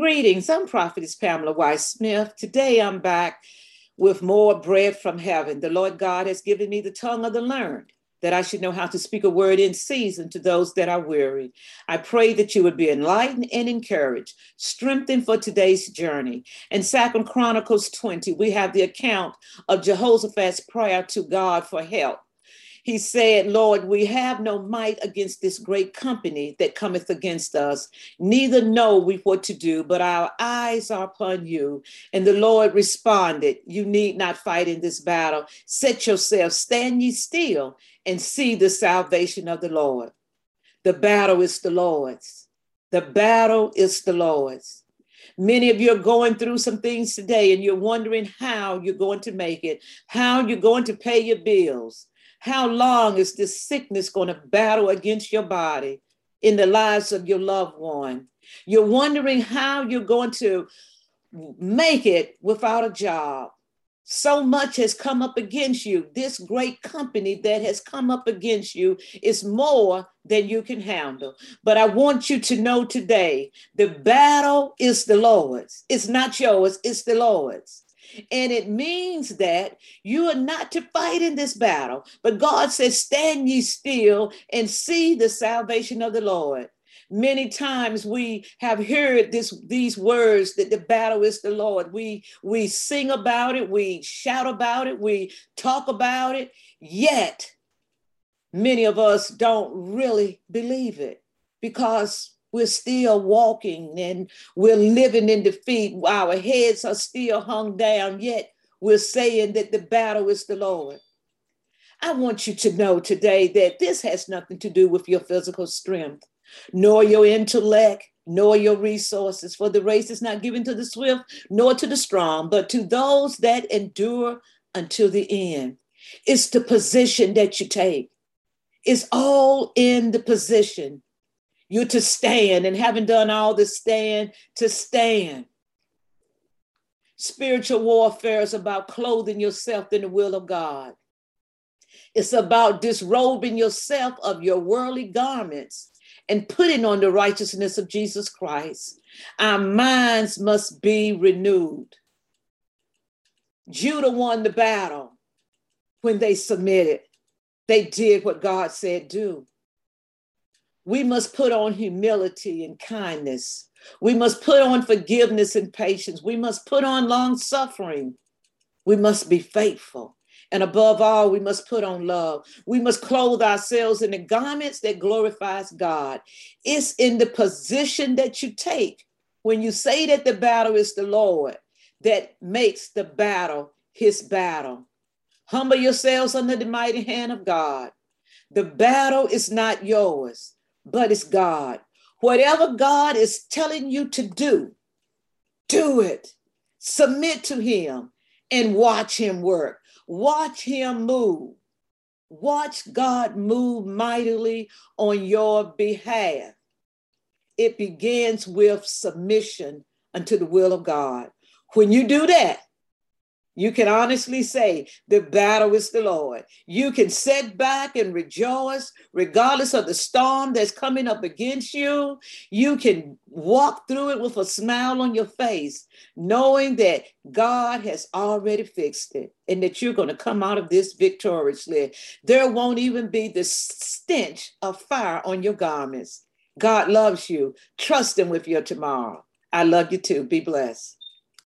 Greetings, I'm Prophetess Pamela Weiss Smith. Today I'm back with more bread from heaven. The Lord God has given me the tongue of the learned that I should know how to speak a word in season to those that are weary. I pray that you would be enlightened and encouraged, strengthened for today's journey. In Second Chronicles 20, we have the account of Jehoshaphat's prayer to God for help. He said, Lord, we have no might against this great company that cometh against us. Neither know we what to do, but our eyes are upon you. And the Lord responded, You need not fight in this battle. Set yourself, stand ye still, and see the salvation of the Lord. The battle is the Lord's. The battle is the Lord's. Many of you are going through some things today and you're wondering how you're going to make it, how you're going to pay your bills. How long is this sickness going to battle against your body in the lives of your loved one? You're wondering how you're going to make it without a job. So much has come up against you. This great company that has come up against you is more than you can handle. But I want you to know today the battle is the Lord's. It's not yours, it's the Lord's. And it means that you are not to fight in this battle. But God says, Stand ye still and see the salvation of the Lord. Many times we have heard this, these words that the battle is the Lord. We, we sing about it, we shout about it, we talk about it, yet many of us don't really believe it because we're still walking and we're living in defeat. Our heads are still hung down, yet we're saying that the battle is the Lord. I want you to know today that this has nothing to do with your physical strength, nor your intellect, nor your resources. For the race is not given to the swift, nor to the strong, but to those that endure until the end. It's the position that you take. It's all in the position you to stand and having done all the stand, to stand. Spiritual warfare is about clothing yourself in the will of God. It's about disrobing yourself of your worldly garments and putting on the righteousness of Jesus Christ. Our minds must be renewed. Judah won the battle when they submitted. They did what God said do. We must put on humility and kindness. We must put on forgiveness and patience. We must put on long suffering. We must be faithful. And above all, we must put on love. We must clothe ourselves in the garments that glorifies God. It's in the position that you take when you say that the battle is the Lord that makes the battle his battle. Humble yourselves under the mighty hand of God. The battle is not yours but it's God. Whatever God is telling you to do, do it. Submit to Him and watch Him work. Watch Him move. Watch God move mightily on your behalf. It begins with submission unto the will of God. When you do that, you can honestly say the battle is the Lord. You can sit back and rejoice regardless of the storm that's coming up against you. You can walk through it with a smile on your face, knowing that God has already fixed it and that you're going to come out of this victoriously. There won't even be the stench of fire on your garments. God loves you. Trust Him with your tomorrow. I love you too. Be blessed.